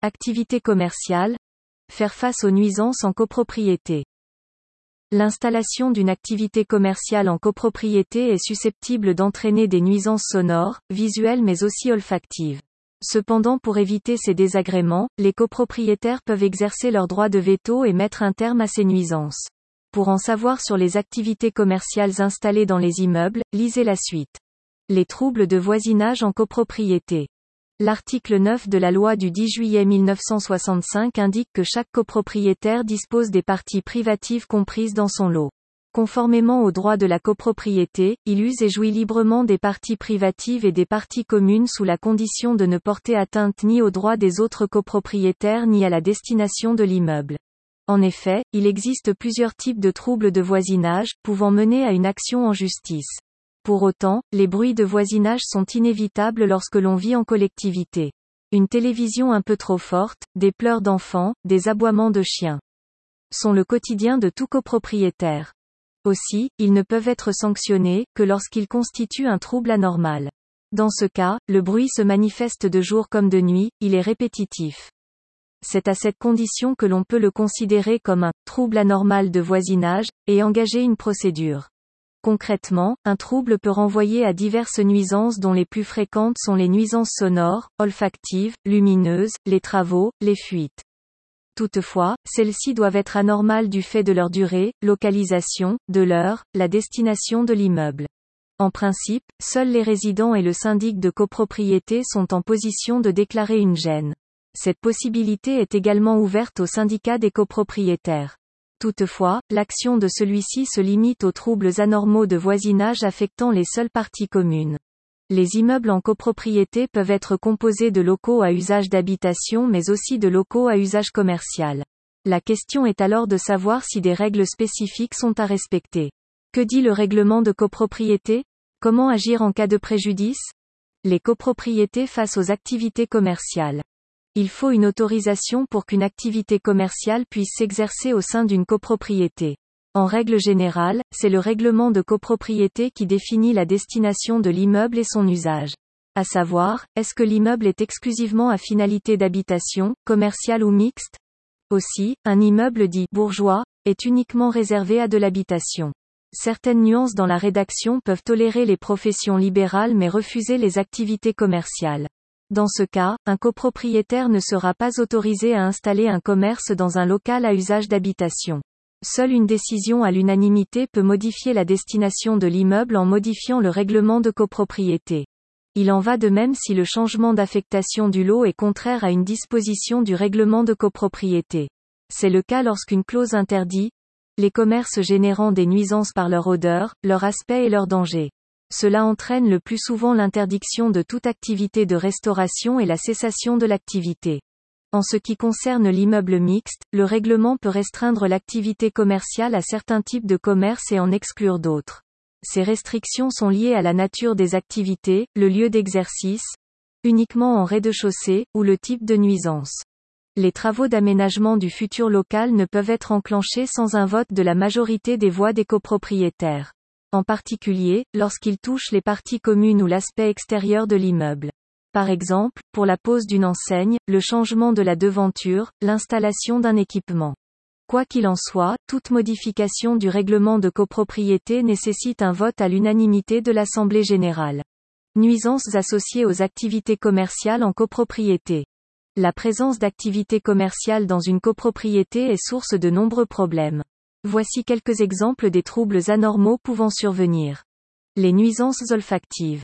Activité commerciale. Faire face aux nuisances en copropriété. L'installation d'une activité commerciale en copropriété est susceptible d'entraîner des nuisances sonores, visuelles mais aussi olfactives. Cependant pour éviter ces désagréments, les copropriétaires peuvent exercer leur droit de veto et mettre un terme à ces nuisances. Pour en savoir sur les activités commerciales installées dans les immeubles, lisez la suite. Les troubles de voisinage en copropriété. L'article 9 de la loi du 10 juillet 1965 indique que chaque copropriétaire dispose des parties privatives comprises dans son lot. Conformément au droit de la copropriété, il use et jouit librement des parties privatives et des parties communes sous la condition de ne porter atteinte ni aux droits des autres copropriétaires ni à la destination de l'immeuble. En effet, il existe plusieurs types de troubles de voisinage, pouvant mener à une action en justice. Pour autant, les bruits de voisinage sont inévitables lorsque l'on vit en collectivité. Une télévision un peu trop forte, des pleurs d'enfants, des aboiements de chiens sont le quotidien de tout copropriétaire. Aussi, ils ne peuvent être sanctionnés, que lorsqu'ils constituent un trouble anormal. Dans ce cas, le bruit se manifeste de jour comme de nuit, il est répétitif. C'est à cette condition que l'on peut le considérer comme un trouble anormal de voisinage, et engager une procédure. Concrètement, un trouble peut renvoyer à diverses nuisances dont les plus fréquentes sont les nuisances sonores, olfactives, lumineuses, les travaux, les fuites. Toutefois, celles-ci doivent être anormales du fait de leur durée, localisation, de l'heure, la destination de l'immeuble. En principe, seuls les résidents et le syndic de copropriété sont en position de déclarer une gêne. Cette possibilité est également ouverte au syndicat des copropriétaires. Toutefois, l'action de celui-ci se limite aux troubles anormaux de voisinage affectant les seules parties communes. Les immeubles en copropriété peuvent être composés de locaux à usage d'habitation mais aussi de locaux à usage commercial. La question est alors de savoir si des règles spécifiques sont à respecter. Que dit le règlement de copropriété? Comment agir en cas de préjudice? Les copropriétés face aux activités commerciales. Il faut une autorisation pour qu'une activité commerciale puisse s'exercer au sein d'une copropriété. En règle générale, c'est le règlement de copropriété qui définit la destination de l'immeuble et son usage. À savoir, est-ce que l'immeuble est exclusivement à finalité d'habitation, commerciale ou mixte? Aussi, un immeuble dit bourgeois est uniquement réservé à de l'habitation. Certaines nuances dans la rédaction peuvent tolérer les professions libérales mais refuser les activités commerciales. Dans ce cas, un copropriétaire ne sera pas autorisé à installer un commerce dans un local à usage d'habitation. Seule une décision à l'unanimité peut modifier la destination de l'immeuble en modifiant le règlement de copropriété. Il en va de même si le changement d'affectation du lot est contraire à une disposition du règlement de copropriété. C'est le cas lorsqu'une clause interdit les commerces générant des nuisances par leur odeur, leur aspect et leur danger. Cela entraîne le plus souvent l'interdiction de toute activité de restauration et la cessation de l'activité. En ce qui concerne l'immeuble mixte, le règlement peut restreindre l'activité commerciale à certains types de commerce et en exclure d'autres. Ces restrictions sont liées à la nature des activités, le lieu d'exercice, uniquement en rez-de-chaussée, ou le type de nuisance. Les travaux d'aménagement du futur local ne peuvent être enclenchés sans un vote de la majorité des voix des copropriétaires. En particulier, lorsqu'ils touchent les parties communes ou l'aspect extérieur de l'immeuble. Par exemple, pour la pose d'une enseigne, le changement de la devanture, l'installation d'un équipement. Quoi qu'il en soit, toute modification du règlement de copropriété nécessite un vote à l'unanimité de l'Assemblée générale. Nuisances associées aux activités commerciales en copropriété. La présence d'activités commerciales dans une copropriété est source de nombreux problèmes. Voici quelques exemples des troubles anormaux pouvant survenir. Les nuisances olfactives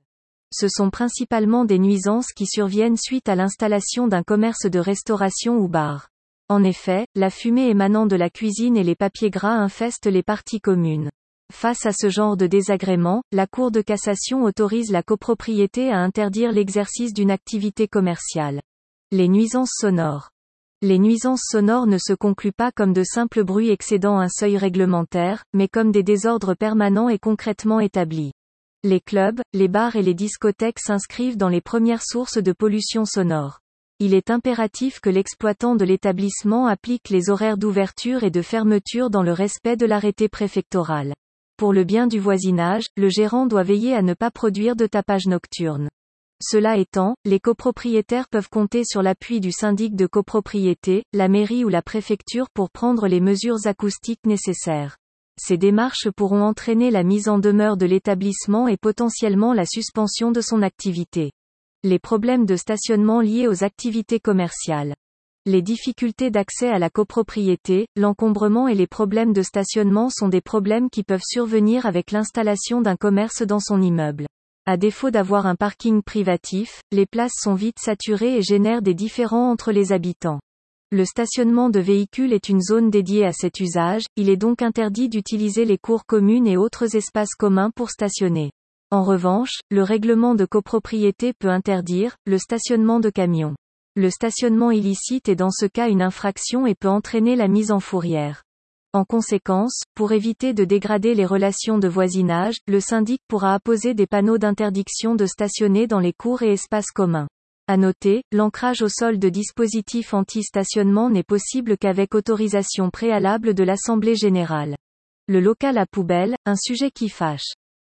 ce sont principalement des nuisances qui surviennent suite à l'installation d'un commerce de restauration ou bar. En effet, la fumée émanant de la cuisine et les papiers gras infestent les parties communes. Face à ce genre de désagrément, la Cour de cassation autorise la copropriété à interdire l'exercice d'une activité commerciale. Les nuisances sonores. Les nuisances sonores ne se concluent pas comme de simples bruits excédant un seuil réglementaire, mais comme des désordres permanents et concrètement établis. Les clubs, les bars et les discothèques s'inscrivent dans les premières sources de pollution sonore. Il est impératif que l'exploitant de l'établissement applique les horaires d'ouverture et de fermeture dans le respect de l'arrêté préfectoral. Pour le bien du voisinage, le gérant doit veiller à ne pas produire de tapage nocturne. Cela étant, les copropriétaires peuvent compter sur l'appui du syndic de copropriété, la mairie ou la préfecture pour prendre les mesures acoustiques nécessaires. Ces démarches pourront entraîner la mise en demeure de l'établissement et potentiellement la suspension de son activité. Les problèmes de stationnement liés aux activités commerciales. Les difficultés d'accès à la copropriété, l'encombrement et les problèmes de stationnement sont des problèmes qui peuvent survenir avec l'installation d'un commerce dans son immeuble. À défaut d'avoir un parking privatif, les places sont vite saturées et génèrent des différends entre les habitants. Le stationnement de véhicules est une zone dédiée à cet usage, il est donc interdit d'utiliser les cours communes et autres espaces communs pour stationner. En revanche, le règlement de copropriété peut interdire, le stationnement de camions. Le stationnement illicite est dans ce cas une infraction et peut entraîner la mise en fourrière. En conséquence, pour éviter de dégrader les relations de voisinage, le syndic pourra apposer des panneaux d'interdiction de stationner dans les cours et espaces communs. À noter, l'ancrage au sol de dispositifs anti-stationnement n'est possible qu'avec autorisation préalable de l'Assemblée générale. Le local à poubelle, un sujet qui fâche.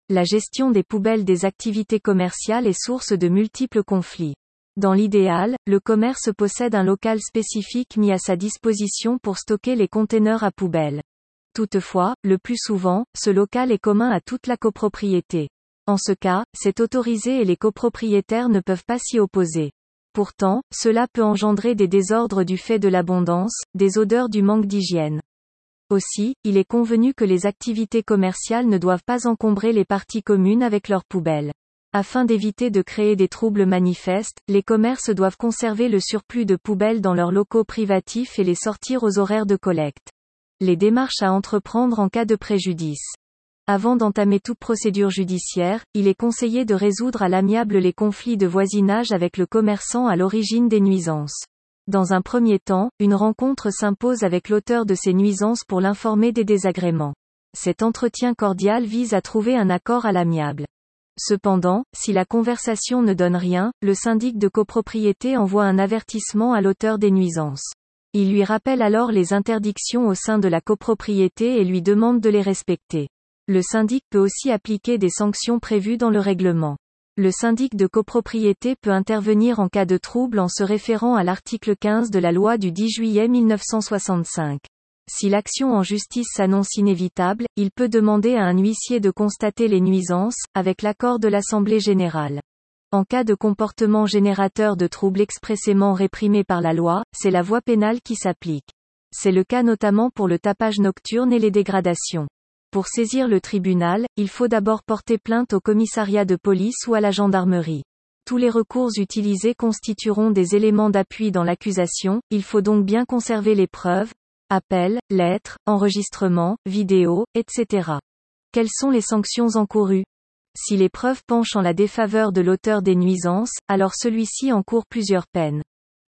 La gestion des poubelles des activités commerciales est source de multiples conflits. Dans l'idéal, le commerce possède un local spécifique mis à sa disposition pour stocker les conteneurs à poubelle. Toutefois, le plus souvent, ce local est commun à toute la copropriété. En ce cas, c'est autorisé et les copropriétaires ne peuvent pas s'y opposer. Pourtant, cela peut engendrer des désordres du fait de l'abondance, des odeurs du manque d'hygiène. Aussi, il est convenu que les activités commerciales ne doivent pas encombrer les parties communes avec leurs poubelles. Afin d'éviter de créer des troubles manifestes, les commerces doivent conserver le surplus de poubelles dans leurs locaux privatifs et les sortir aux horaires de collecte. Les démarches à entreprendre en cas de préjudice. Avant d'entamer toute procédure judiciaire, il est conseillé de résoudre à l'amiable les conflits de voisinage avec le commerçant à l'origine des nuisances. Dans un premier temps, une rencontre s'impose avec l'auteur de ces nuisances pour l'informer des désagréments. Cet entretien cordial vise à trouver un accord à l'amiable. Cependant, si la conversation ne donne rien, le syndic de copropriété envoie un avertissement à l'auteur des nuisances. Il lui rappelle alors les interdictions au sein de la copropriété et lui demande de les respecter. Le syndic peut aussi appliquer des sanctions prévues dans le règlement. Le syndic de copropriété peut intervenir en cas de trouble en se référant à l'article 15 de la loi du 10 juillet 1965. Si l'action en justice s'annonce inévitable, il peut demander à un huissier de constater les nuisances, avec l'accord de l'Assemblée générale. En cas de comportement générateur de troubles expressément réprimés par la loi, c'est la voie pénale qui s'applique. C'est le cas notamment pour le tapage nocturne et les dégradations. Pour saisir le tribunal, il faut d'abord porter plainte au commissariat de police ou à la gendarmerie. Tous les recours utilisés constitueront des éléments d'appui dans l'accusation, il faut donc bien conserver les preuves, appels, lettres, enregistrements, vidéos, etc. Quelles sont les sanctions encourues? Si les preuves penchent en la défaveur de l'auteur des nuisances, alors celui-ci encourt plusieurs peines.